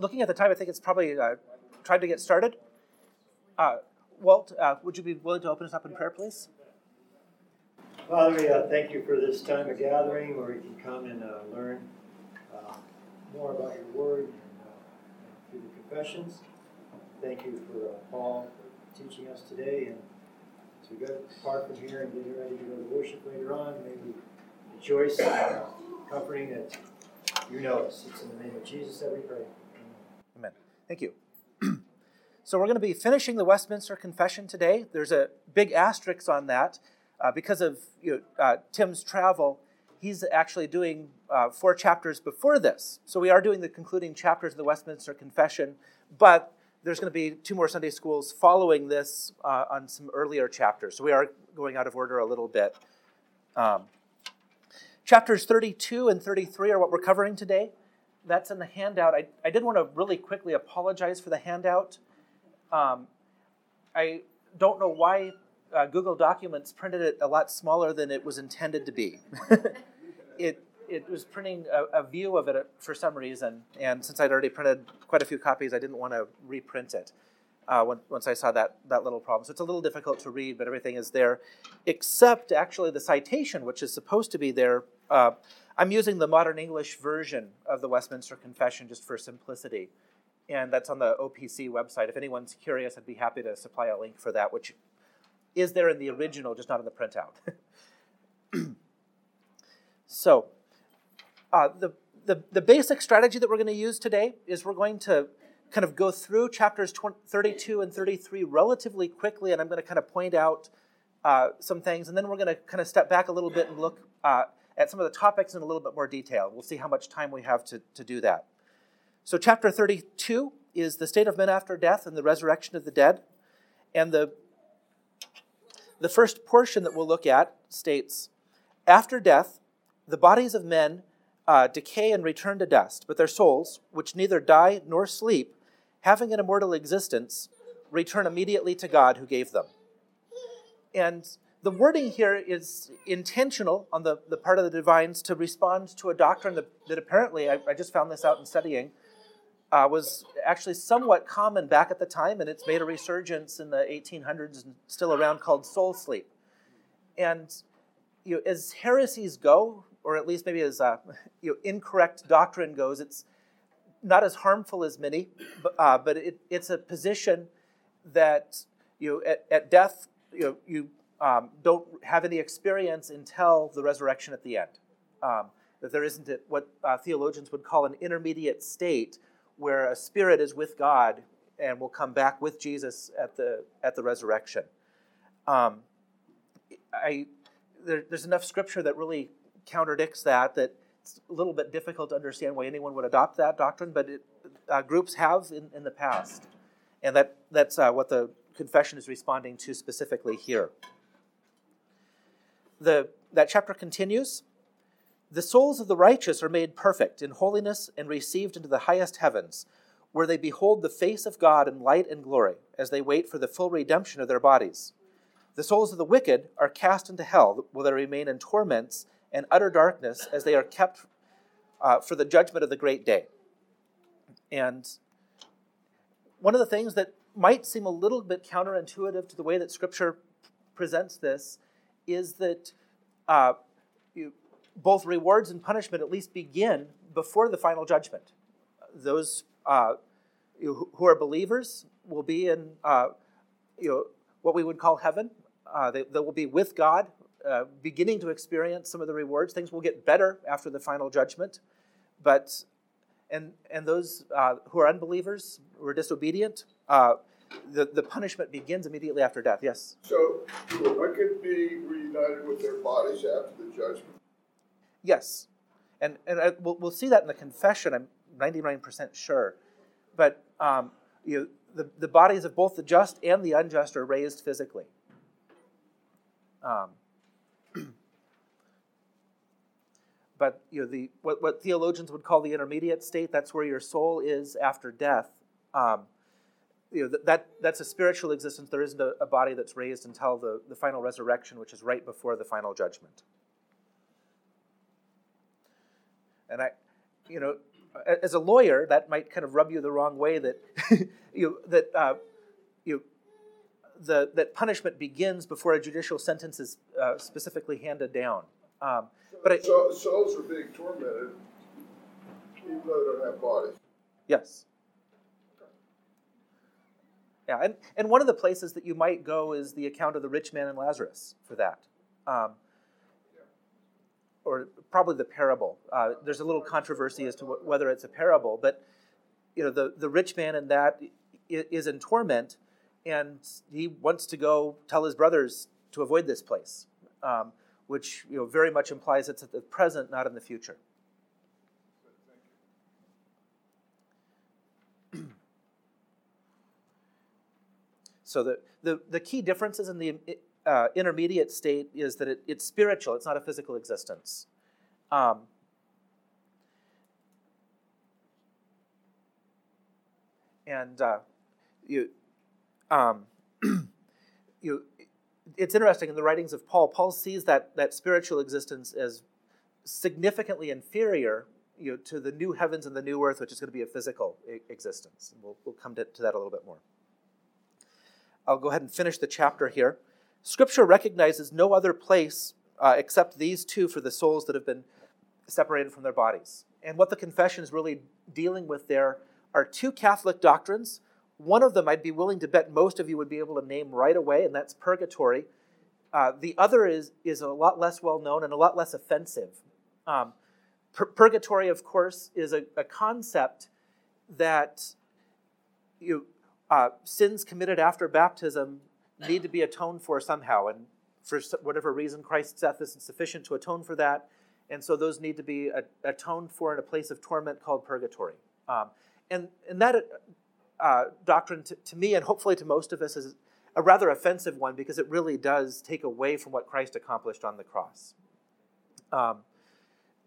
looking at the time, I think it's probably uh, time to get started. Uh, Walt, uh, would you be willing to open us up in prayer, please? Father, we uh, thank you for this time of gathering where we can come and uh, learn uh, more about your word and, uh, through the confessions. Thank you for Paul for teaching us today. And as we go apart from here and get ready to go to worship later on, may we rejoice and uh, comforting that you know us. It's in the name of Jesus that we pray. Thank you. so we're going to be finishing the Westminster Confession today. There's a big asterisk on that uh, because of you know, uh, Tim's travel. He's actually doing uh, four chapters before this. So we are doing the concluding chapters of the Westminster Confession, but there's going to be two more Sunday schools following this uh, on some earlier chapters. So we are going out of order a little bit. Um, chapters 32 and 33 are what we're covering today that's in the handout. I, I did want to really quickly apologize for the handout. Um, I don't know why uh, Google Documents printed it a lot smaller than it was intended to be. it, it was printing a, a, view of it uh, for some reason, and since I'd already printed quite a few copies, I didn't want to reprint it uh, when, once I saw that, that little problem. So it's a little difficult to read, but everything is there, except actually the citation, which is supposed to be there. Uh, I'm using the modern English version of the Westminster Confession just for simplicity. And that's on the OPC website. If anyone's curious, I'd be happy to supply a link for that, which is there in the original, just not in the printout. so, uh, the, the, the basic strategy that we're going to use today is we're going to kind of go through chapters 20, 32 and 33 relatively quickly, and I'm going to kind of point out uh, some things, and then we're going to kind of step back a little bit and look uh, at some of the topics in a little bit more detail. We'll see how much time we have to, to do that. So, chapter 32 is the state of men after death and the resurrection of the dead. And the, the first portion that we'll look at states After death, the bodies of men uh, decay and return to dust, but their souls, which neither die nor sleep, having an immortal existence, return immediately to God who gave them. And the wording here is intentional on the, the part of the divines to respond to a doctrine that, that apparently, I, I just found this out in studying, uh, was actually somewhat common back at the time, and it's made a resurgence in the 1800s and still around called soul sleep. And you know, as heresies go, or at least maybe as uh, you know, incorrect doctrine goes, it's not as harmful as many, but, uh, but it, it's a position that you know, at, at death, you know, you um, don't have any experience until the resurrection at the end. Um, that there isn't a, what uh, theologians would call an intermediate state where a spirit is with God and will come back with Jesus at the at the resurrection. Um, I there, there's enough scripture that really contradicts that that it's a little bit difficult to understand why anyone would adopt that doctrine, but it, uh, groups have in, in the past, and that that's uh, what the confession is responding to specifically here the, that chapter continues The souls of the righteous are made perfect in holiness and received into the highest heavens, where they behold the face of God in light and glory, as they wait for the full redemption of their bodies. The souls of the wicked are cast into hell, where they remain in torments and utter darkness as they are kept uh, for the judgment of the great day. And one of the things that might seem a little bit counterintuitive to the way that Scripture presents this is that uh, you, both rewards and punishment at least begin before the final judgment. Those uh, who are believers will be in uh, you know, what we would call heaven. Uh, they, they, will be with God, uh, beginning to experience some of the rewards. Things will get better after the final judgment. But and and those uh, who are unbelievers, who are disobedient, the, the punishment begins immediately after death. Yes? So, the wicked be reunited with their bodies after the judgment? Yes. And, and I, we'll, we'll see that in the confession, I'm 99% sure. But um, you know, the, the bodies of both the just and the unjust are raised physically. Um, but you know, the, what, what theologians would call the intermediate state, that's where your soul is after death. Um, you know, that, that's a spiritual existence. There isn't a, a, body that's raised until the, the final resurrection, which is right before the final judgment. And I, you know, as a lawyer, that might kind of rub you the wrong way that you that uh, you the that punishment begins before a judicial sentence is uh, specifically handed down. Um, but I, so, souls are being tormented even though they don't have bodies. Yes. Yeah, and, and one of the places that you might go is the account of the rich man and Lazarus for that. Um, or probably the parable. Uh, there's a little controversy as to wh- whether it's a parable, but you know the, the rich man in that is in torment, and he wants to go tell his brothers to avoid this place, um, which you know very much implies it's at the present, not in the future. So the, the, the key differences in the uh, intermediate state is that it, it's spiritual, it's not a physical existence. Um, and uh, you, um, you, it's interesting in the writings of Paul. Paul sees that that spiritual existence as significantly inferior, you know, to the new heavens and the new earth, which is going to be a physical existence. And we'll, we'll come to, to that a little bit more. I'll go ahead and finish the chapter here. Scripture recognizes no other place uh, except these two for the souls that have been separated from their bodies. And what the confession is really dealing with there are two Catholic doctrines. One of them I'd be willing to bet most of you would be able to name right away, and that's purgatory. Uh, the other is, is a lot less well known and a lot less offensive. Um, pur- purgatory, of course, is a, a concept that you, uh, sins committed after baptism need to be atoned for somehow. And for whatever reason, Christ's death isn't sufficient to atone for that. And so those need to be atoned for in a place of torment called purgatory. Um, and, and that uh, doctrine, to, to, me and hopefully to most of us, is a rather offensive one because it really does take away from what Christ accomplished on the cross. Um,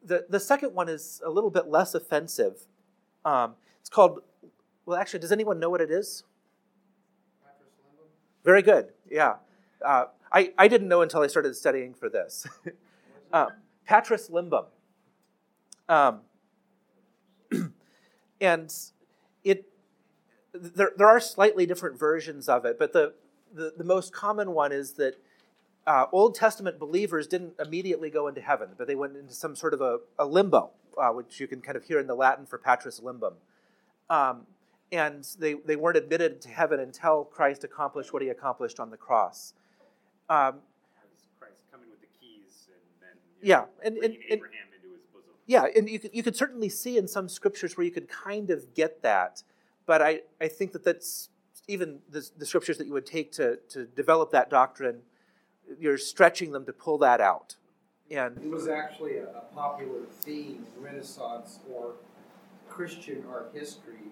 the, the second one is a little bit less offensive. Um, it's called, well, actually, does anyone know what it is? Very good. Yeah. Uh, I, I didn't know until I started studying for this. uh, Patris limbum. Um, and it there, there are slightly different versions of it, but the, the, the most common one is that uh, Old Testament believers didn't immediately go into heaven, but they went into some sort of a, a limbo, uh, which you can kind of hear in the Latin for patris limbum. Um, and they, they weren't admitted to heaven until Christ accomplished what he accomplished on the cross. Um, Christ coming with the keys and then yeah, know, and, and, and Abraham into his bosom. Yeah, and you could, you could certainly see in some scriptures where you could kind of get that, but I, I think that that's even the, the scriptures that you would take to, to develop that doctrine, you're stretching them to pull that out. And it was actually a, a popular theme in Renaissance or Christian art history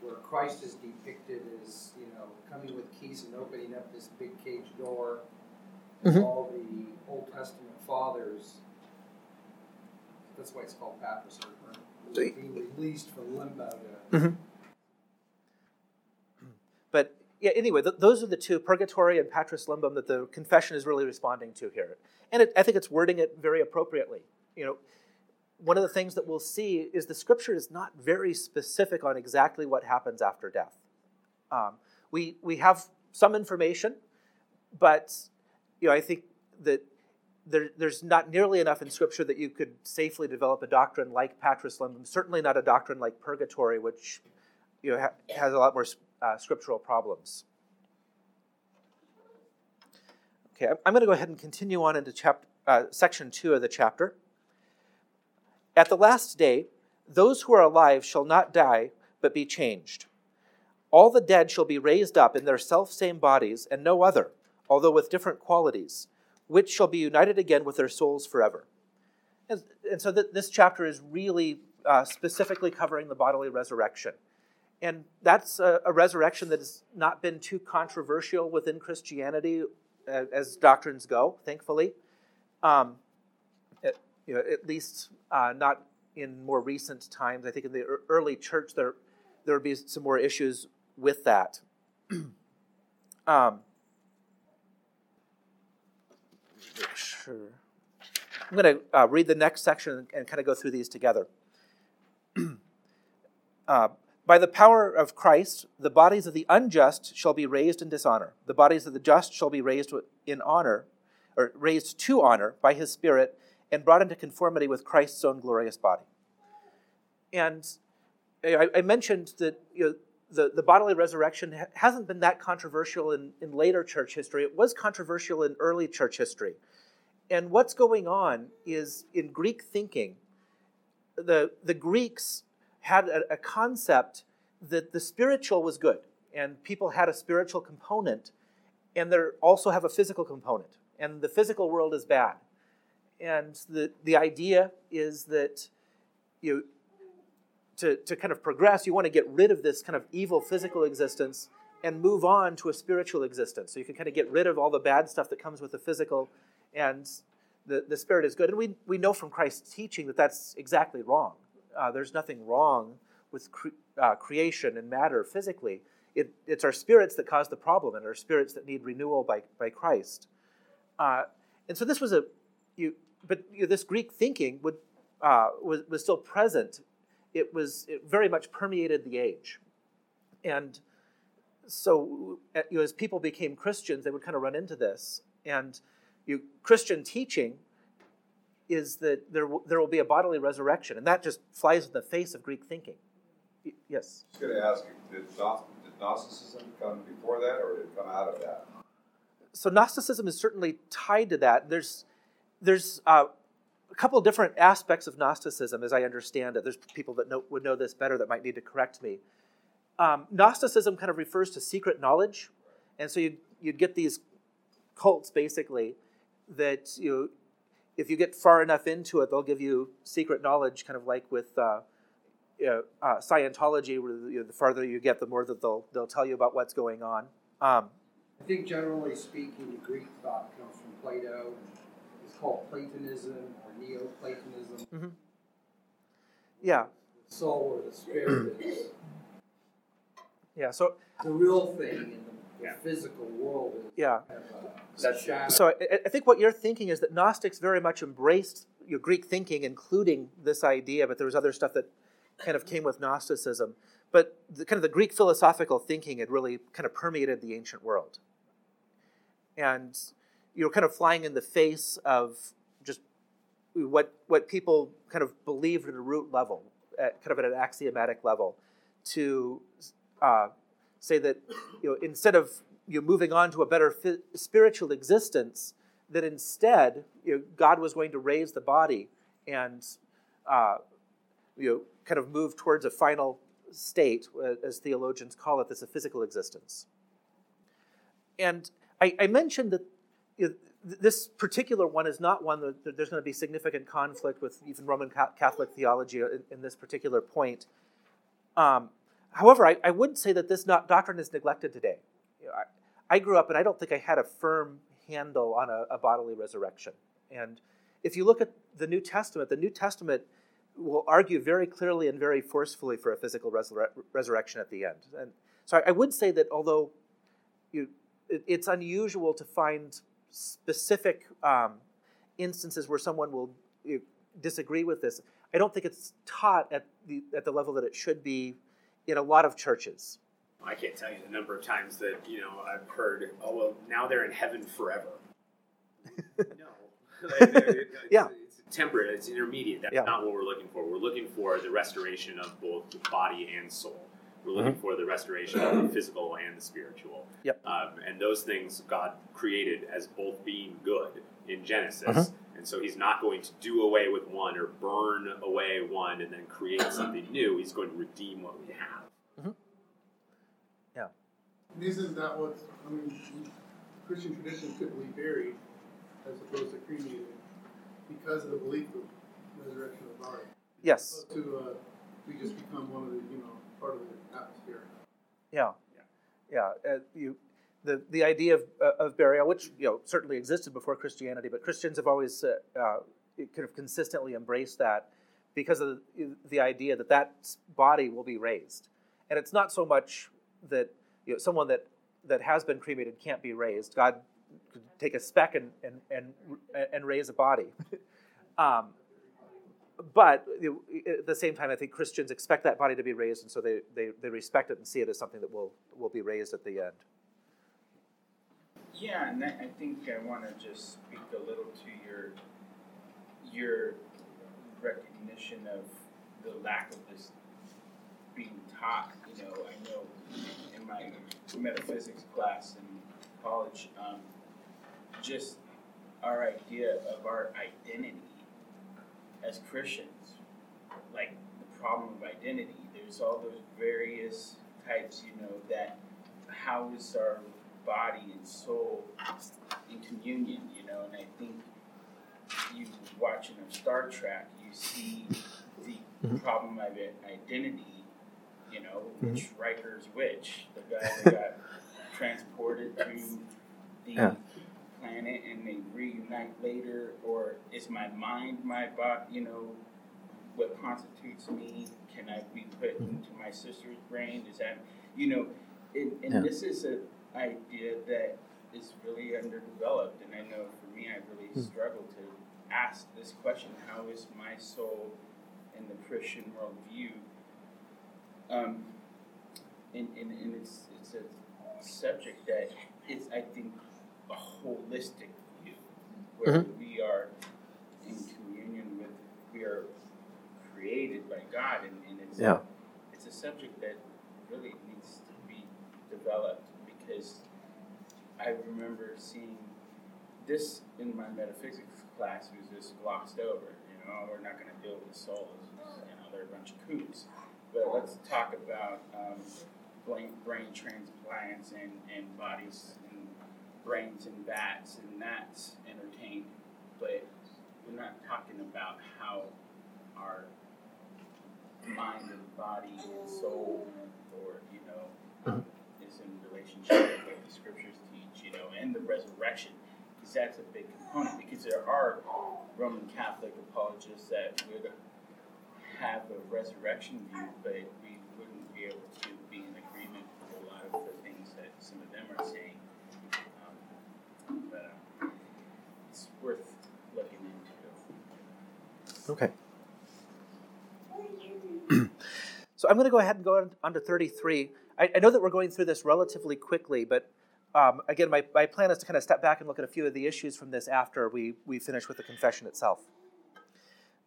where Christ is depicted as, you know, coming with keys and opening up this big cage door. Mm-hmm. All the Old Testament fathers, that's why it's called baptism, being released from limbo to. Mm-hmm. But yeah, anyway, th- those are the two, purgatory and patris limbum, that the confession is really responding to here. And it, I think it's wording it very appropriately. You know, one of the things that we'll see is the scripture is not very specific on exactly what happens after death. Um, we, we have some information, but you know, I think that there, there's not nearly enough in Scripture that you could safely develop a doctrine like Patris Limbum, certainly not a doctrine like purgatory, which you know, ha- has a lot more uh, scriptural problems. Okay, I'm going to go ahead and continue on into chapter, uh, section two of the chapter. At the last day, those who are alive shall not die, but be changed. All the dead shall be raised up in their self-same bodies, and no other, although with different qualities, which shall be united again with their souls forever. And, and so th- this chapter is really uh, specifically covering the bodily resurrection. And that's a, a, resurrection that has not been too controversial within Christianity uh, as doctrines go, thankfully. Um, you know, at least uh, not in more recent times. I think in the early church there there would be some more issues with that. um, sure. I'm going to uh, read the next section and kind of go through these together. Uh, by the power of Christ, the bodies of the unjust shall be raised in dishonor. The bodies of the just shall be raised in honor, or raised to honor by his Spirit, and brought into conformity with Christ's own glorious body. And I, I mentioned that you know, the, the bodily resurrection ha- hasn't been that controversial in, in later church history. It was controversial in early church history. And what's going on is in Greek thinking, the, the Greeks had a, a concept that the spiritual was good, and people had a spiritual component, and they also have a physical component, and the physical world is bad. And the, the idea is that you to, to kind of progress, you want to get rid of this kind of evil physical existence and move on to a spiritual existence. So you can kind of get rid of all the bad stuff that comes with the physical, and the, the spirit is good. And we, we know from Christ's teaching that that's exactly wrong. Uh, there's nothing wrong with cre- uh, creation and matter physically. It, it's our spirits that cause the problem, and our spirits that need renewal by, by Christ. Uh, and so this was a, you, but you know, this Greek thinking would, uh, was, was still present it was it very much permeated the age. And so you know, as people became Christians, they would kind of run into this. And you Christian teaching is that there, w- there will be a bodily resurrection, and that just flies in the face of Greek thinking. Y- yes? I was going to ask you, did, did Gnosticism come before that, or did it come out of that? So Gnosticism is certainly tied to that. There's, there's uh, a couple different aspects of Gnosticism, as I understand it. There's people that know, would know this better that might need to correct me. Um, Gnosticism kind of refers to secret knowledge, and so you'd, you'd get these cults basically that you if you get far enough into it, they'll give you secret knowledge, kind of like with uh, you know, uh, Scientology, where you know, the farther you get, the more that they'll they'll tell you about what's going on. Um, I think generally speaking, Greek thought comes from Plato. It's called Platonism or Neoplatonism. Mm-hmm. Yeah. The soul or the spirit is. Yeah. So the real thing in the, the yeah. physical world is yeah. Kind of a, so I, I, think what you're thinking is that Gnostics very much embraced your Greek thinking, including this idea, but there was other stuff that kind of came with Gnosticism. But the, kind of the Greek philosophical thinking had really kind of permeated the ancient world. And you were kind of flying in the face of just what what people kind of believed at a root level, at kind of at an axiomatic level, to uh, say that you know instead of you know, moving on to a better spiritual existence, that instead you know, God was going to raise the body and uh, you know kind of move towards a final state, uh, as theologians call it, this a physical existence. And I, I mentioned that know, this particular one is not one that there's going to be significant conflict with even Roman Catholic theology in, in this particular point. Um, however, I, I, would say that this not, doctrine is neglected today. You know, I, I, grew up and I don't think I had a firm handle on a, a, bodily resurrection. And if you look at the New Testament, the New Testament will argue very clearly and very forcefully for a physical resur- resurrection at the end. And so I, I would say that although you, it, it's unusual to find specific um, instances where someone will disagree with this, I don't think it's taught at the at the level that it should be in a lot of churches. I can't tell you the number of times that you know I've heard, "Oh well, now they're in heaven forever." no, it's, yeah, it's temperate. It's intermediate. That's yeah. not what we're looking for. We're looking for the restoration of both the body and soul. We're looking mm-hmm. for the restoration of the physical and the spiritual. Yep. Um, and those things God created as both being good in Genesis. Mm-hmm. And so He's not going to do away with one or burn away one and then create something new. He's going to redeem what we have. Mm-hmm. Yeah. Isn't that what I mean? Christian tradition typically buried as opposed to cremated because of the belief of resurrection of the body. Yes. To uh, we just become one of the you know part of the atmosphere. Yeah, yeah. yeah. Uh, you, the the idea of, uh, of burial, which you know certainly existed before Christianity, but Christians have always uh, uh kind of consistently embraced that because of the, the, idea that that body will be raised, and it's not so much that you know someone that that has been cremated can't be raised. God could take a speck and and and, and raise a body. um, but at the same time, I think Christians expect that body to be raised, and so they, they, they respect it and see it as something that will, will be raised at the end. Yeah, and I think I want to just speak a little to your your recognition of the lack of this being taught. You know, I know in my metaphysics class in college, um, just our idea of our identity as Christians, like the problem of identity. There's all those various types, you know, that how is our body and soul in communion, you know, and I think you watching Star Trek, you see the mm-hmm. problem of identity, you know, mm-hmm. which Riker's which, the guy that got transported to the yeah. Planet and they reunite later, or is my mind my body, you know, what constitutes me? Can I be put mm-hmm. into my sister's brain? Is that, you know, and, and yeah. this is a idea that is really underdeveloped. And I know for me, I really mm. struggle to ask this question how is my soul in the Christian worldview? Um, and, and, and it's, it's a subject that is, I think, a holistic view where mm-hmm. we are in communion with, we are created by God, and, and it's, yeah. it's a subject that really needs to be developed because I remember seeing this in my metaphysics class was just glossed over. You know, we're not going to deal with the souls. You know, they're a bunch of coots. But let's talk about um, brain, brain transplants and, and bodies and brains and bats, and that's entertained. But we're not talking about how our mind and body and soul, or you know, mm-hmm relationship with what the scriptures teach, you know, and the resurrection, because that's a big component. Because there are Roman Catholic apologists that would have a resurrection view, but we wouldn't be able to be in agreement with a lot of the things that some of them are saying. Um, but uh, it's worth looking into. Okay. so I'm going to go ahead and go on, on to 33. I, I know that we're going through this relatively quickly, but um, again, my, my plan is to kind of step back and look at a few of the issues from this after we, we finish with the confession itself.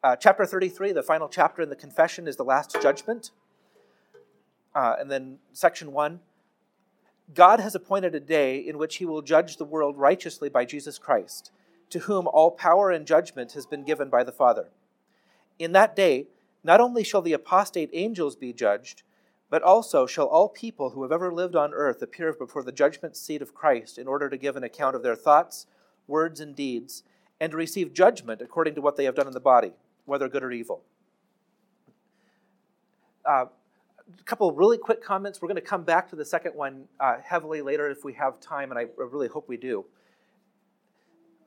Uh, chapter 33, the final chapter in the confession, is the last judgment. Uh, and then section 1 God has appointed a day in which he will judge the world righteously by Jesus Christ, to whom all power and judgment has been given by the Father. In that day, not only shall the apostate angels be judged, but also shall all people who have ever lived on earth appear before the judgment seat of Christ in order to give an account of their thoughts, words, and deeds, and to receive judgment according to what they have done in the body, whether good or evil. Uh, a couple of really quick comments. We're going to come back to the second one uh, heavily later if we have time, and I really hope we do.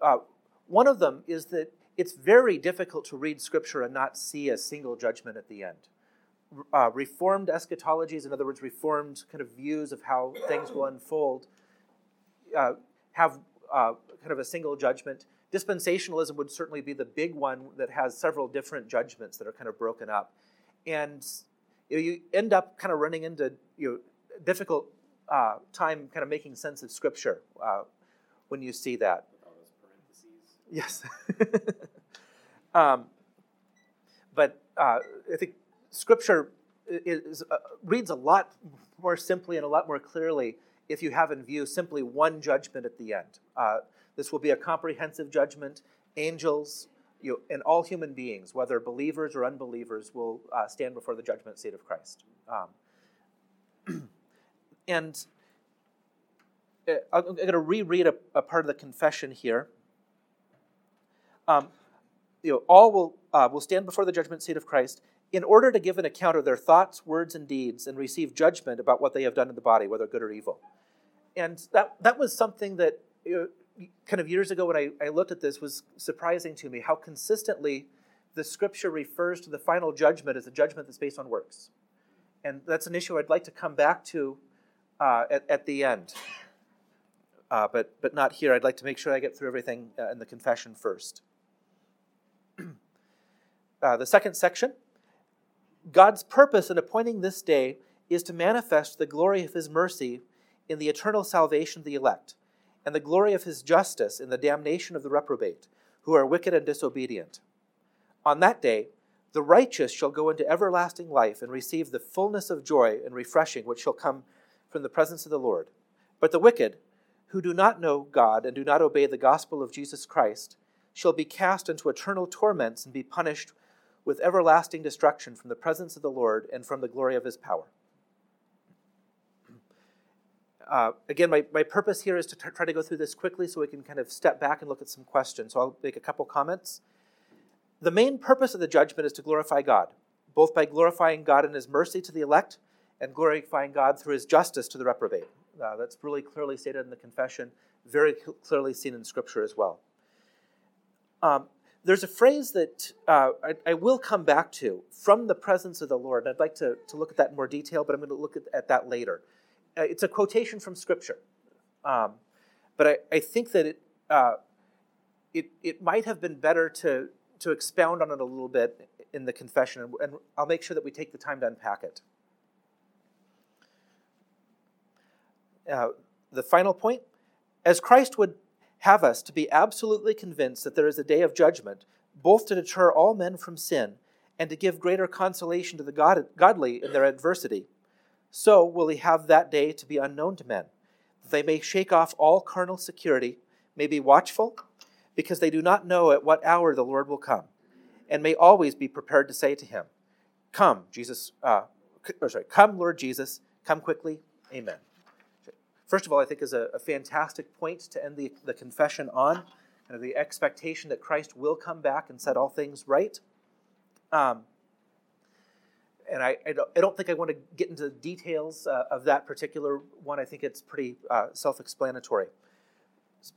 Uh, one of them is that it's very difficult to read Scripture and not see a single judgment at the end uh, reformed eschatologies, in other words, reformed kind of views of how things will unfold, uh, have uh, kind of a single judgment. Dispensationalism would certainly be the big one that has several different judgments that are kind of broken up. And you, know, you end up kind of running into you know, difficult uh, time kind of making sense of Scripture uh, when you see that. Yes. um, but uh, I think Scripture is, uh, reads a lot more simply and a lot more clearly if you have in view simply one judgment at the end. Uh, this will be a comprehensive judgment. Angels you and all human beings, whether believers or unbelievers, will uh, stand before the judgment seat of Christ. Um, and uh, I'm going to reread a, a, part of the confession here. Um, you know, all will, uh, will stand before the judgment seat of Christ in order to give an account of their thoughts, words, and deeds and receive judgment about what they have done in the body, whether good or evil. And that, that was something that you know, kind of years ago when I, I looked at this was surprising to me how consistently the scripture refers to the final judgment as a judgment that's based on works. And that's an issue I'd like to come back to uh, at, at the end. Uh, but, but not here. I'd like to make sure I get through everything uh, in the confession first. Uh, the second section God's purpose in appointing this day is to manifest the glory of his mercy in the eternal salvation of the elect, and the glory of his justice in the damnation of the reprobate, who are wicked and disobedient. On that day, the righteous shall go into everlasting life and receive the fullness of joy and refreshing which shall come from the presence of the Lord. But the wicked, who do not know God and do not obey the gospel of Jesus Christ, shall be cast into eternal torments and be punished with everlasting destruction from the presence of the Lord and from the glory of his power. Uh, again, my, my purpose here is to t- try to go through this quickly so we can kind of step back and look at some questions. So I'll make a couple comments. The main purpose of the judgment is to glorify God, both by glorifying God in his mercy to the elect and glorifying God through his justice to the reprobate. Uh, that's really clearly stated in the confession, very clearly seen in Scripture as well. Um, there's a phrase that uh, I, I, will come back to from the presence of the Lord. I'd like to, to look at that in more detail, but I'm going to look at, at that later. Uh, it's a quotation from Scripture. Um, but I, I, think that it, uh, it, it might have been better to, to expound on it a little bit in the confession, and, and I'll make sure that we take the time to unpack it. Uh, the final point as Christ would have us to be absolutely convinced that there is a day of judgment, both to deter all men from sin and to give greater consolation to the God, godly in their adversity. So will he have that day to be unknown to men, that they may shake off all carnal security, may be watchful, because they do not know at what hour the Lord will come, and may always be prepared to say to him, Come, Jesus, uh, sorry, come, Lord Jesus, come quickly. Amen first of all, I think is a, a fantastic point to end the, the confession on, kind of the expectation that Christ will come back and set all things right. Um, and I, I, don't, I, don't, think I want to get into the details uh, of that particular one. I think it's pretty uh, self explanatory.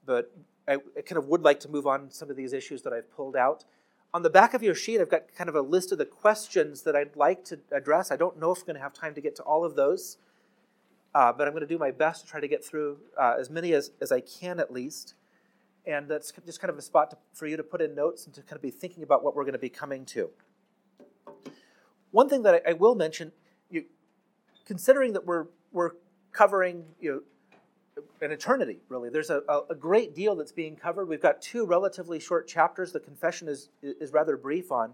But I, I, kind of would like to move on some of these issues that I've pulled out. On the back of your sheet, I've got kind of a list of the questions that I'd like to address. I don't know if I'm going to have time to get to all of those. Uh, but I'm going to do my best to try to get through uh, as many as, as I can at least. And that's just kind of a spot to, for you to put in notes and to kind of be thinking about what we're going to be coming to. One thing that I, I will mention, you, considering that we're, we're covering you know, an eternity, really, there's a, a great deal that's being covered. We've got two relatively short chapters. The confession is, is rather brief on.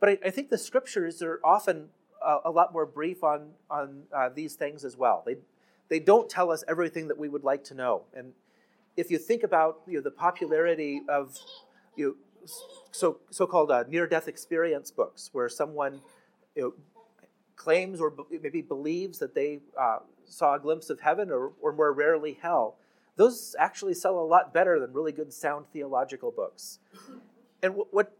But I, I think the scriptures are often a, a, lot more brief on, on uh, these things as well. They, they don't tell us everything that we would like to know. And if you think about you know, the popularity of you know, so, so-called uh, near-death experience books, where someone you know, claims or maybe believes that they uh, saw a glimpse of heaven or, or more rarely hell, those actually sell a lot better than really good sound theological books. And what, what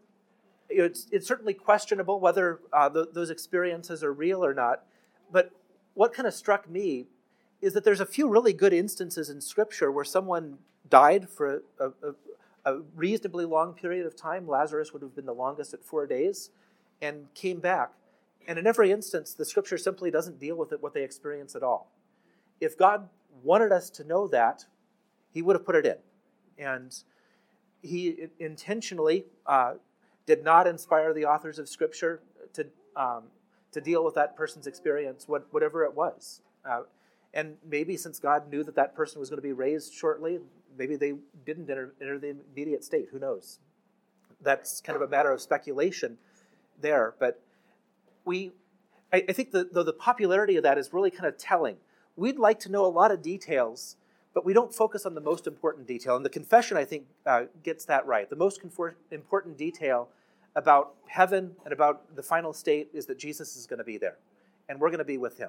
you know, it's, it's certainly questionable whether uh, th- those experiences are real or not, but what kind of struck me is that there's a few really good instances in Scripture where someone died for a, a, a, reasonably long period of time. Lazarus would have been the longest at four days, and came back. And in every instance, the Scripture simply doesn't deal with it, what they experience at all. If God wanted us to know that, He would have put it in. And He intentionally uh, did not inspire the authors of Scripture to, um, to deal with that person's experience, what, whatever it was. Uh, and maybe since God knew that that person was going to be raised shortly, maybe they didn't enter, enter the immediate state. Who knows? That's kind of a matter of speculation there. But we, I, I think the, the, the popularity of that is really kind of telling. We'd like to know a lot of details, but we don't focus on the most important detail. And the confession, I think, uh, gets that right. The most confor- important detail about heaven and about the final state is that Jesus is going to be there, and we're going to be with him.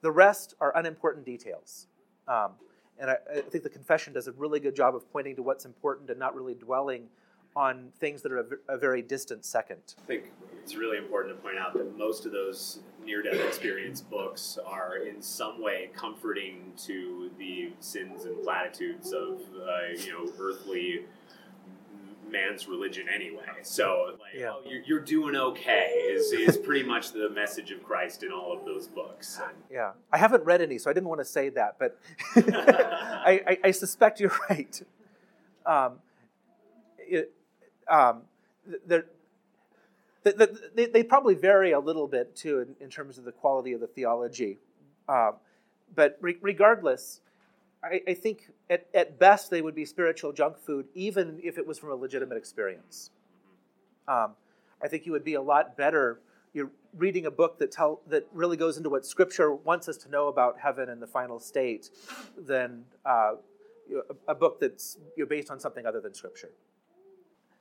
The rest are unimportant details. Um, and I, I, think the confession does a really good job of pointing to what's important and not really dwelling on things that are a, very distant second. I think it's really important to point out that most of those near death experience books are in some way comforting to the sins and platitudes of uh, you know earthly man's religion anyway. So, like, yeah. oh, you're, you're, doing okay is, is pretty much the message of Christ in all of those books. And yeah. I haven't read any, so I didn't want to say that, but I, I, I, suspect you're right. Um, it, um, the, they, they probably vary a little bit too in, in terms of the quality of the theology. Uh, but re- regardless, I, I, think at, at best they would be spiritual junk food, even if it was from a legitimate experience. Um, I think you would be a lot better. You're reading a book that tell that really goes into what Scripture wants us to know about heaven and the final state, than uh, a, a, book that's you know, based on something other than Scripture.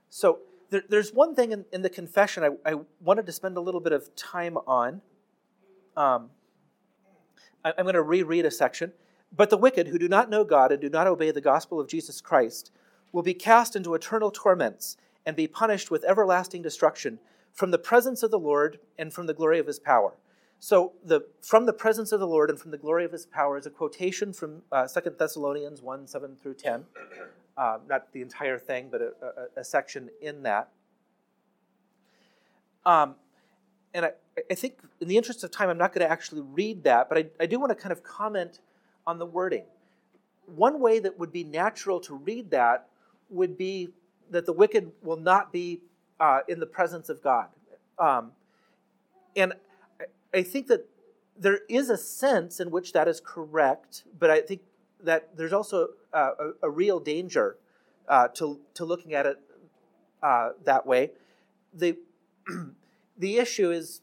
So there, there's one thing in, in the confession I, I, wanted to spend a little bit of time on. Um, I, I'm going to reread a section. But the wicked who do not know God and do not obey the gospel of Jesus Christ will be cast into eternal torments and be punished with everlasting destruction from the presence of the Lord and from the glory of his power. So, the, from the presence of the Lord and from the glory of his power is a quotation from uh, 2 Thessalonians 1 7 through 10. Uh, not the entire thing, but a, a, a section in that. Um, and I, I, think, in the interest of time, I'm not going to actually read that, but I, I do want to kind of comment on the wording. One way that would be natural to read that would be that the wicked will not be uh, in the presence of God. Um, and I think that there is a sense in which that is correct, but I think that there's also a, a, real danger uh, to, to looking at it uh, that way. The, the issue is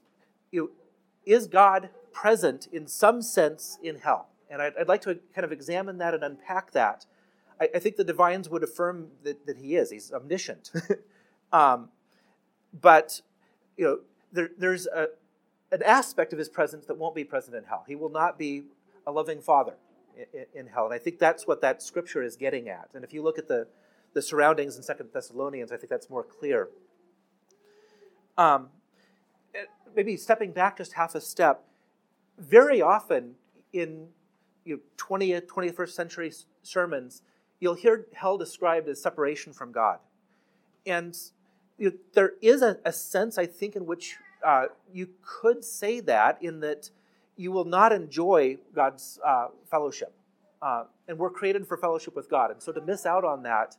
you know, is God present in some sense in hell? And I'd, I'd, like to kind of examine that and unpack that. I, I think the divines would affirm that, that he is. He's omniscient. um, but, you know, there, there's a, an aspect of his presence that won't be present in hell. He will not be a loving father in, in hell. And I think that's what that scripture is getting at. And if you look at the, the surroundings in Second Thessalonians, I think that's more clear. Um, maybe stepping back just half a step, very often in you know, 20th, 21st century sermons, you'll hear hell described as separation from God. And you know, there is a, a, sense, I think, in which uh, you could say that, in that you will not enjoy God's uh, fellowship. Uh, and we're created for fellowship with God. And so to miss out on that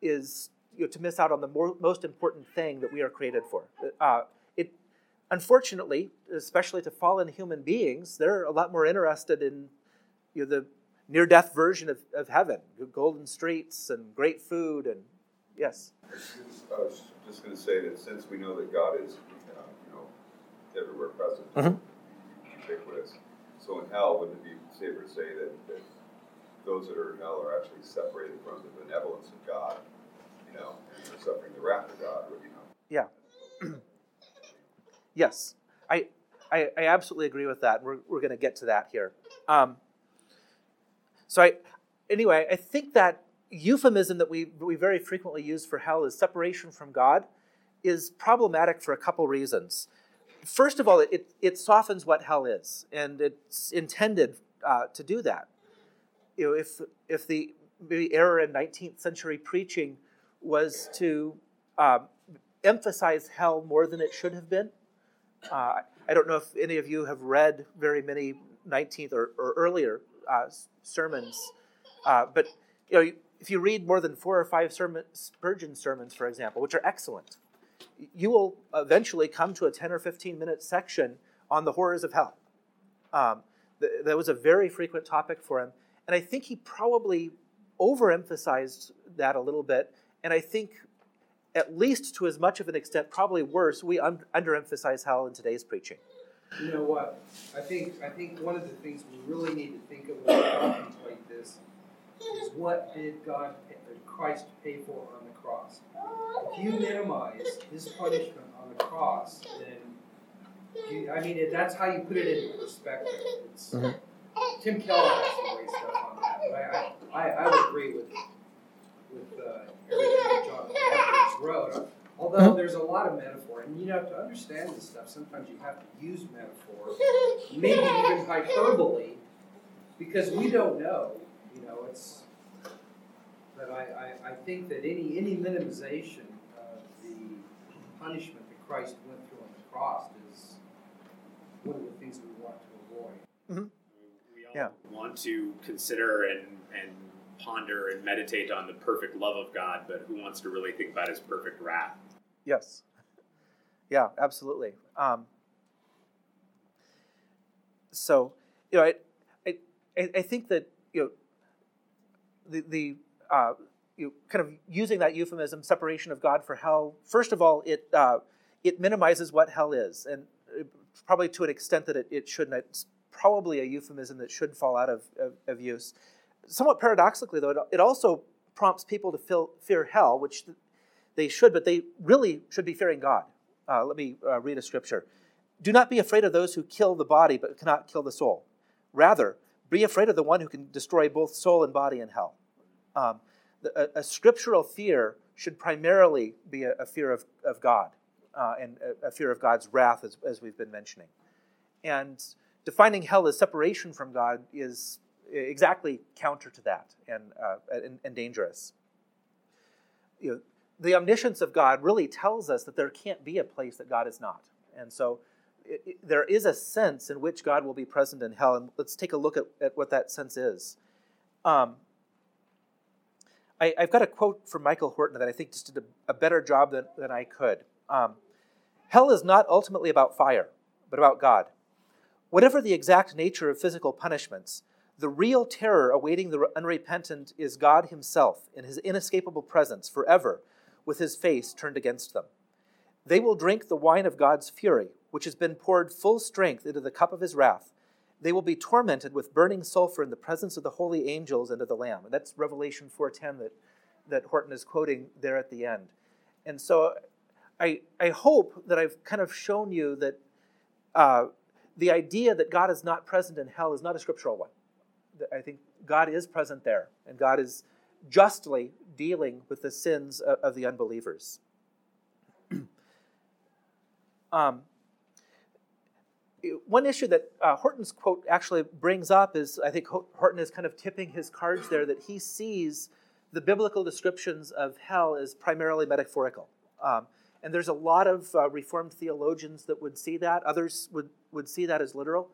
is you know, to miss out on the more, most important thing that we are created for. Uh, it, unfortunately, especially to fallen human beings, they're a lot more interested in you know, the near death version of, of heaven. Golden streets and great food and yes. I was just going to say that since we know that god is uh, you know everywhere present mm-hmm. ubiquitous so in hell wouldn't it be safer to say that, that those that are in hell are actually separated from the benevolence of god you know and they're suffering the wrath of god you know? Yeah. Yes. I, I, I absolutely agree with that we're, we're going to get to that here. Um, so I, anyway, I think that euphemism that we, we very frequently use for hell is separation from God is problematic for a couple reasons. First of all, it, it softens what hell is, and it's intended uh, to do that. You know, if, if the maybe error in 19th century preaching was to um, emphasize hell more than it should have been, uh, I don't know if any of you have read very many 19th or, or earlier uh, sermons. Uh, but you know, if you read more than four or five sermon, Spurgeon sermons, for example, which are excellent, you will eventually come to a 10 or 15 minute section on the horrors of hell. Um, th- that was a very frequent topic for him. And I think he probably overemphasized that a little bit. And I think, at least to as much of an extent, probably worse, we un- underemphasize hell in today's preaching. You know what? I think I think one of the things we really need to think of when we contemplate this is what did God, Christ, pay for on the cross? If you minimize His punishment on the cross, then you, I mean that's how you put it into perspective. Mm-hmm. Tim Keller has some great stuff on that, but I I, I would agree with with uh, everything that John Edwards wrote. Although there's a lot of metaphor, and you know, to understand this stuff, sometimes you have to use metaphor, maybe even hyperbole, because we don't know. You know, it's. But I, I, I think that any any minimization of the punishment that Christ went through on the cross is one of the things we want to avoid. Mm-hmm. We all yeah. want to consider and and ponder and meditate on the perfect love of God, but who wants to really think about his perfect wrath? Yes. yeah, absolutely. Um, so, you know, I, I, I think that you know the the uh, you know, kind of using that euphemism, separation of God for hell. First of all, it uh, it minimizes what hell is, and uh, probably to an extent that it, it shouldn't. It's probably a euphemism that should fall out of, of, of use. Somewhat paradoxically, though, it, it also prompts people to feel, fear hell, which they should, but they really should be fearing God. Uh, let me uh, read a scripture. Do not be afraid of those who kill the body but cannot kill the soul. Rather, be afraid of the one who can destroy both soul and body in hell. Um, the, a, a, scriptural fear should primarily be a, a fear of, of God uh, and a, a, fear of God's wrath, as, as we've been mentioning. And defining hell as separation from God is exactly counter to that and, uh, and, and dangerous. You know, the omniscience of God really tells us that there can't be a place that God is not. And so it, it, there is a sense in which God will be present in hell. And let's take a look at, at what that sense is. Um, I, have got a quote from Michael Horton that I think just did a, a better job than, than I could. Um, hell is not ultimately about fire, but about God. Whatever the exact nature of physical punishments, the real terror awaiting the unrepentant is God Himself in His inescapable presence forever, with His face turned against them. They will drink the wine of God's fury, which has been poured full strength into the cup of His wrath. They will be tormented with burning sulfur in the presence of the holy angels and of the Lamb. And that's Revelation 4:10 that, that Horton is quoting there at the end. And so I, I hope that I've kind of shown you that uh, the idea that God is not present in hell is not a scriptural one. I think God is present there, and God is justly dealing with the sins of, of the unbelievers. um, one issue that uh, Horton's quote actually brings up is I think Horton is kind of tipping his cards there that he sees the biblical descriptions of hell as primarily metaphorical. Um, and there's a lot of uh, Reformed theologians that would see that, others would, would see that as literal.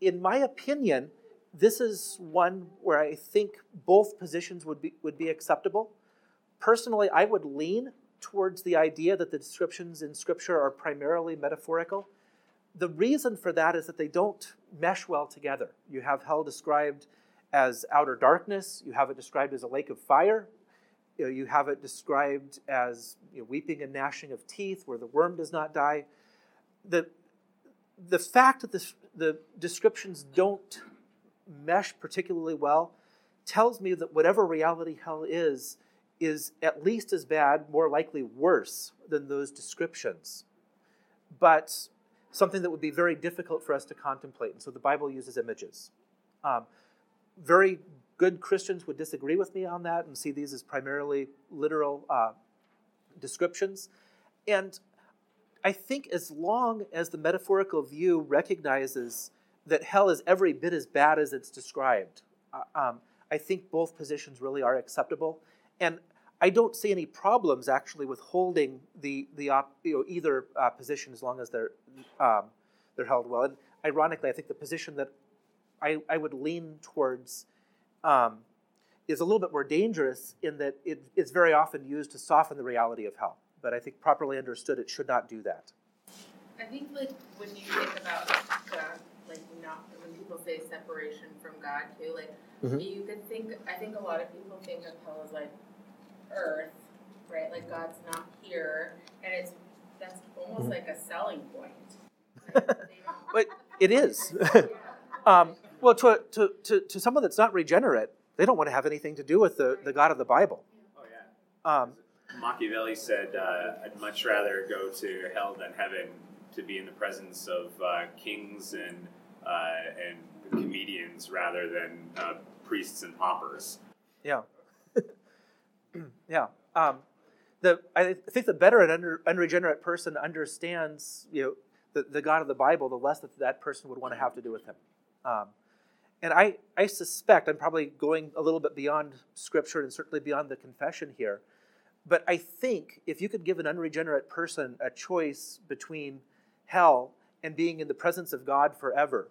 In my opinion, this is one where I think both positions would be, would be acceptable. Personally, I would lean towards the idea that the descriptions in Scripture are primarily metaphorical. The reason for that is that they don't mesh well together. You have hell described as outer darkness, you have it described as a lake of fire, you have it described as you know, weeping and gnashing of teeth, where the worm does not die. The, the fact that this, the descriptions don't mesh particularly well tells me that whatever reality hell is, is at least as bad, more likely worse than those descriptions. But something that would be very difficult for us to contemplate. And so the Bible uses images. Um, very good Christians would disagree with me on that and see these as primarily literal uh, descriptions. And I think as long as the metaphorical view recognizes that hell is every bit as bad as it's described. Uh, um, I think both positions really are acceptable, and I don't see any problems actually with holding the the op, you know, either uh, position as long as they're um, they're held well. And ironically, I think the position that I, I would lean towards um, is a little bit more dangerous in that it, it's very often used to soften the reality of hell. But I think properly understood, it should not do that. I think like when you think about the people say separation from God too, like mm-hmm. you could think I think a lot of people think of hell as like earth, right? Like God's not here and it's that's almost mm-hmm. like a selling point. but it is. um, well, to, to, to, to someone that's not regenerate, they don't want to have anything to do with the, the God of the Bible. Oh, yeah. Um, Machiavelli said, uh, I'd much rather go to hell than heaven to be in the presence of uh, kings and and comedians rather than uh, priests and paupers. Yeah, yeah. Um, the I think the better an under, unregenerate person understands, you know, the, the God of the Bible, the less that that person would want to have to do with him. Um, and I, I suspect I'm probably going a little bit beyond Scripture and certainly beyond the confession here. But I think if you could give an unregenerate person a choice between hell and being in the presence of God forever,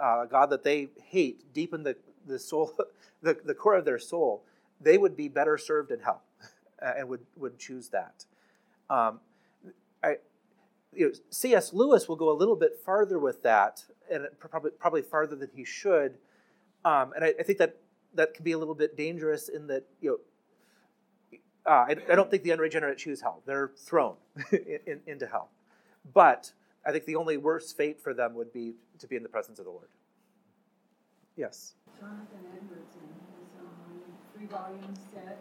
uh, God that they hate deep in the, the soul, the, the core of their soul, they would be better served in hell and would, would choose that. Um, I, you know, C.S. Lewis will go a little bit farther with that, and probably probably farther than he should. Um, and I, I, think that that can be a little bit dangerous in that you know, uh, I, I, don't think the unregenerate choose hell; they're thrown in, in, into hell. But I think the only worse fate for them would be to be in the presence of the Lord. Yes. Jonathan Edwards in his um, three volume set,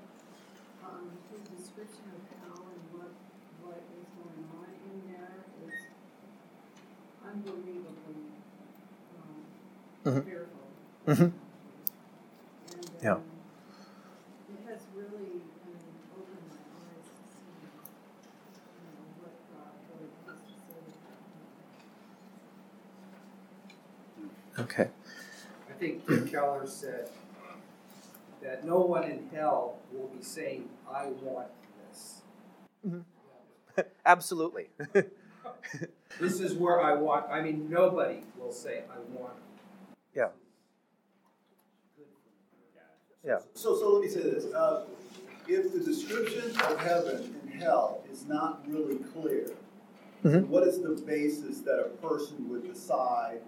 um, his description of hell and what what is going on in there is unbelievably um, mm-hmm. fearful. Mm-hmm. And, um, yeah. It has really I mean, opened my eyes to see you know, what God really has to say about Okay. I think Tim Keller said that no one in hell will be saying, I want this. Mm-hmm. Absolutely. this is where I want, I mean, nobody will say, I want. Yeah. Yeah. So, so let me say this. Uh, if the description of heaven and hell is not really clear, mm-hmm. what is the basis that a person would decide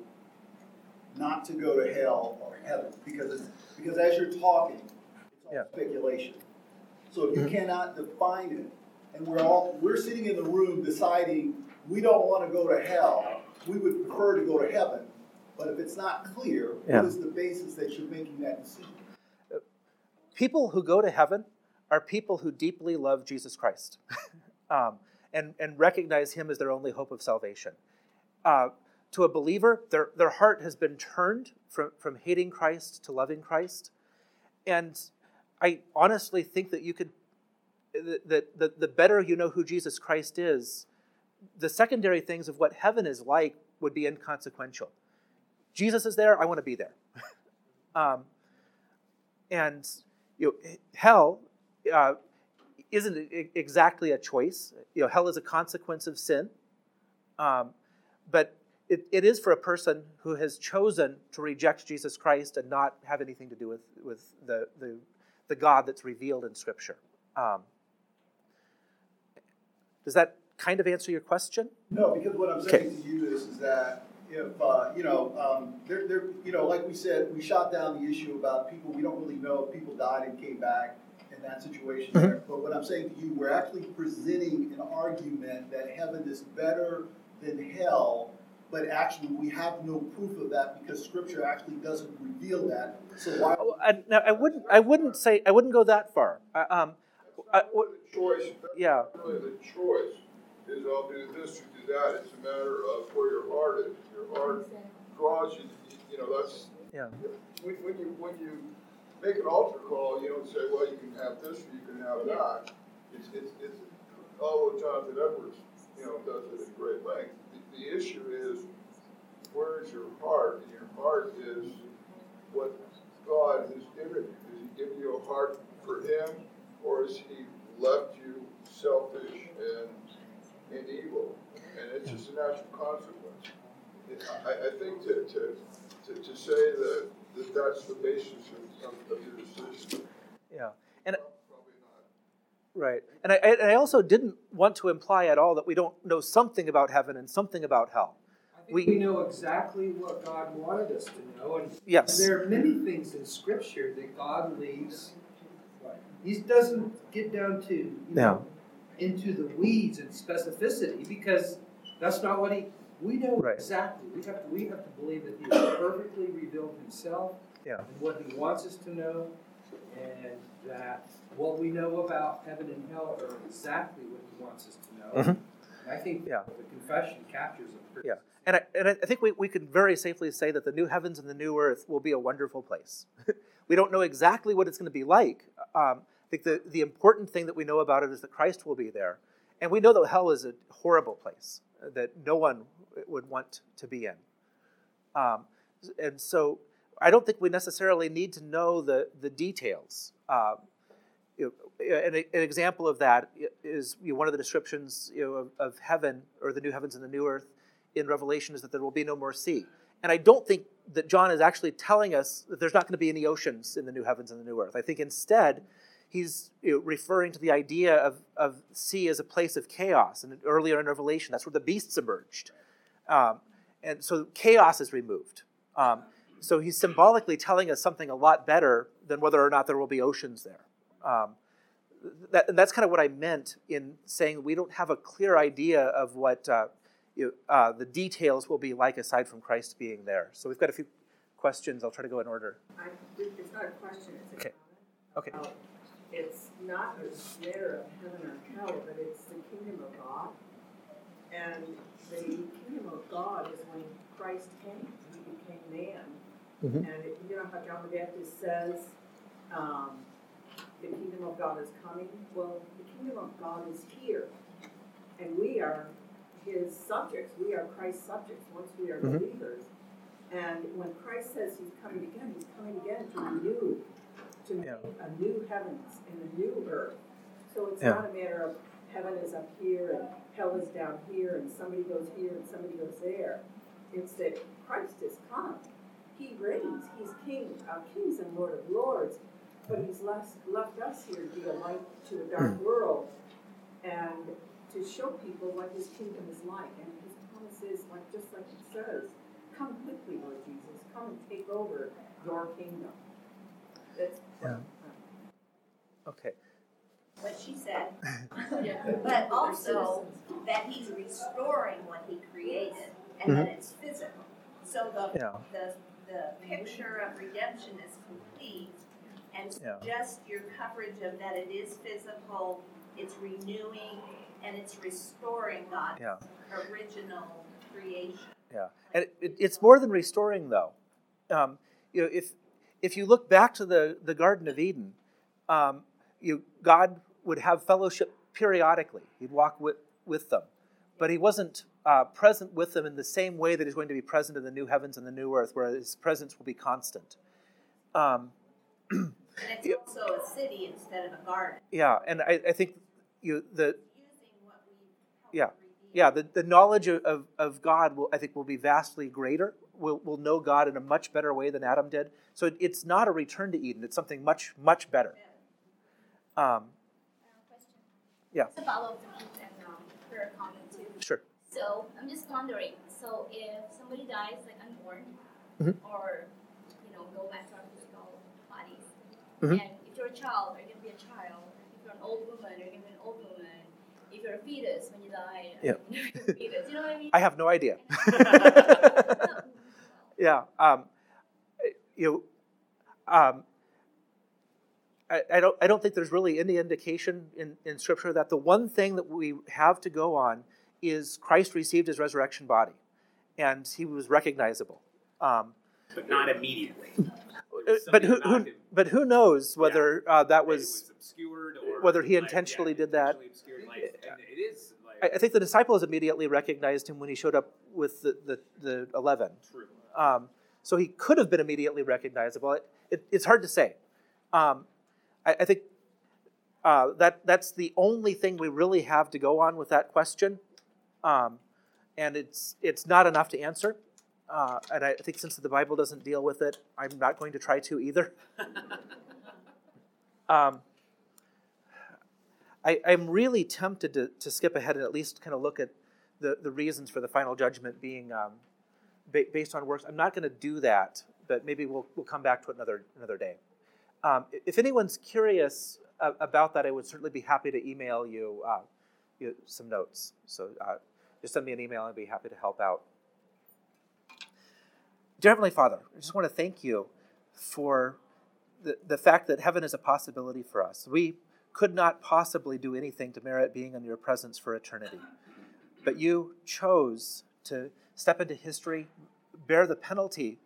not to go to hell or heaven? Because, because as you're talking, it's all yeah. speculation. So if you mm-hmm. cannot define it, and we're all we're sitting in the room deciding we don't want to go to hell. We would prefer to go to heaven. But if it's not clear, yeah. what is the basis that you're making that decision? People who go to heaven are people who deeply love Jesus Christ um, and, and recognize Him as their only hope of salvation. Uh, to a believer, their, their heart has been turned from, from hating Christ to loving Christ. And I honestly think that you could that the, the better you know who Jesus Christ is, the secondary things of what heaven is like would be inconsequential. Jesus is there, I want to be there. um, and you know, hell uh, isn't exactly a choice. You know, hell is a consequence of sin. Um, but it, it is for a person who has chosen to reject Jesus Christ and not have anything to do with, with the, the, the God that's revealed in Scripture. Um, does that kind of answer your question? No, because what I'm saying okay. to you is, is that if uh, you know, um, there, there, you know, like we said, we shot down the issue about people. We don't really know if people died and came back in that situation. Mm-hmm. But what I'm saying to you, we're actually presenting an argument that heaven is better than hell. But actually, we have no proof of that because Scripture actually doesn't reveal that. So why? Oh, I, now, I wouldn't. I wouldn't say. I wouldn't go that far. Uh, um, I, what, choice. Yeah. Really, the choice is I'll do this or do that. It's a matter of where your heart is. Your heart draws you. You know, that's. Yeah. When, when you when you make an altar call, you don't say, well, you can have this or you can have that. It's it's it's. Although Jonathan Edwards, you know, does it in great length. The, issue is where is your heart, and your heart is what God has given you. Has He given you a heart for Him? or has he left you selfish and, and evil? And it's just a natural consequence. I, I think to, to, to, to, say that, that that's the basis of, of, your decision. Yeah. And Right. And I, and I also didn't want to imply at all that we don't know something about heaven and something about hell. We, we, know exactly what God wanted us to know. And yes. there are many things in Scripture that God leaves he doesn't get down to you know, into the weeds and specificity because that's not what he. We know right. exactly. We have to. We have to believe that he has perfectly revealed himself yeah. and what he wants us to know, and that what we know about heaven and hell are exactly what he wants us to know. Mm-hmm. I think yeah. the confession captures it. Yeah. And I, and I think we, we can very safely say that the new heavens and the new earth will be a wonderful place. we don't know exactly what it's going to be like, um, I think the, the important thing that we know about it is that Christ will be there. And we know that hell is a horrible place that no one would want to be in. Um, and so I don't think we necessarily need to know the, the details. Uh, you know, an, an, example of that is you know, one of the descriptions you know, of, of heaven or the new heavens and the new earth in Revelation is that there will be no more sea. And I don't think that John is actually telling us that there's not going to be any oceans in the new heavens and the new earth. I think instead, he's referring to the idea of, of sea as a place of chaos. And earlier in Revelation, that's where the beasts emerged. Um, and so chaos is removed. Um, so he's symbolically telling us something a lot better than whether or not there will be oceans there. Um, that, that's kind of what I meant in saying we don't have a clear idea of what uh, you, uh, the details will be like aside from Christ being there. So we've got a few questions. I'll try to go in order. I, it's not a question, it's a Okay. comment. Okay. Uh, It's not a matter of heaven or hell, but it's the kingdom of God. And the kingdom of God is when Christ came, he became man. Mhm. And you know how John the Baptist says, um, the kingdom of God is coming? Well, the kingdom of God is here. And we are his subjects, we are Christ's subjects, once we are Mhm. believers. And when Christ says he's coming again, he's coming again to renew, to make Yeah. a new heavens and a new earth. So it's Yeah. not a matter of heaven is up here and hell is down here and somebody goes here and somebody goes there. It's that Christ is come. He reigns. He's King of kings and Lord of lords. But he's left, left us here to be a light to a dark hmm. world and to show people what his kingdom is like. And his promise is, like, just like it says, come quickly, Lord Jesus. Come and take over your kingdom. That's Yeah. Uh, okay. what she said, but also that he's restoring what he created and that mm-hmm. it's physical. So the, Yeah. the, the picture of redemption is complete and Yeah. just your coverage of that it is physical, it's renewing, and it's restoring God's Yeah. original creation. Yeah, and it, it, it's more than restoring, though. Um, you know, if if you look back to the, the Garden of Eden, um, you, God would have fellowship periodically. He'd walk with, with them, but He wasn't uh, present with them in the same way that He's going to be present in the new heavens and the new earth, where His presence will be constant. Um, And it's Yeah. also a city instead of a garden. yeah, and I, I think you the Using what we helped Yeah. yeah the, the knowledge of, of, of god will i think will be vastly greater we'll, we'll know god in a much better way than adam did so it, it's not a return to eden it's something much much better um, question. Yeah. It's a follow-up and um, her comment too. Sure So I'm just wondering. So if somebody dies like unborn, Mhm. or you know go back to our physical bodies, Mhm. and if you're a child, you're gonna be a child. If you're an old woman, you're gonna be an old woman. If you're a fetus when you die, Yeah. a fetus. You know what I mean? i have no idea yeah um, you know, um, I, I don't I don't think there's really any indication in, in scripture that the one thing that we have to go on is Christ received his resurrection body and he was recognizable. Um, but not immediately. Uh, but who, who but who knows whether uh, that it was obscured or whether he intentionally yeah, did that. intentionally like, and it is like I, I think the disciples immediately recognized him when he showed up with the, the, the 11 true. um, so he could have been immediately recognizable it, it, it's hard to say um, I, I think uh, that that's the only thing we really have to go on with that question um, and it's it's not enough to answer uh, and I think since the Bible doesn't deal with it, I'm not going to try to either. Um, I, I'm really tempted to, to skip ahead and at least kind of look at the, the reasons for the final judgment being um, ba- based on works. I'm not going to do that, but maybe we'll, we'll come back to it another, another day. Um, if anyone's curious uh, about that, I would certainly be happy to email you, uh, you some notes. So uh, just send me an email and I'd be happy to help out. Dear Heavenly Father, I just want to thank you for the, the fact that heaven is a possibility for us. We could not possibly do anything to merit being in your presence for eternity. But you chose to step into history, bear the penalty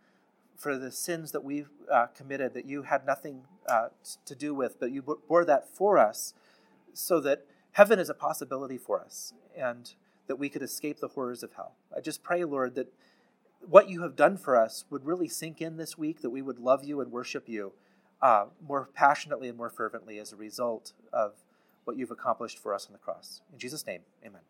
for the sins that we've uh, committed that you had nothing uh, to do with, but you bore that for us so that heaven is a possibility for us and that we could escape the horrors of hell. I just pray, Lord, that what you have done for us would really sink in this week, that we would love you and worship you uh, more passionately and more fervently as a result of what you've accomplished for us on the cross. In Jesus' name, amen.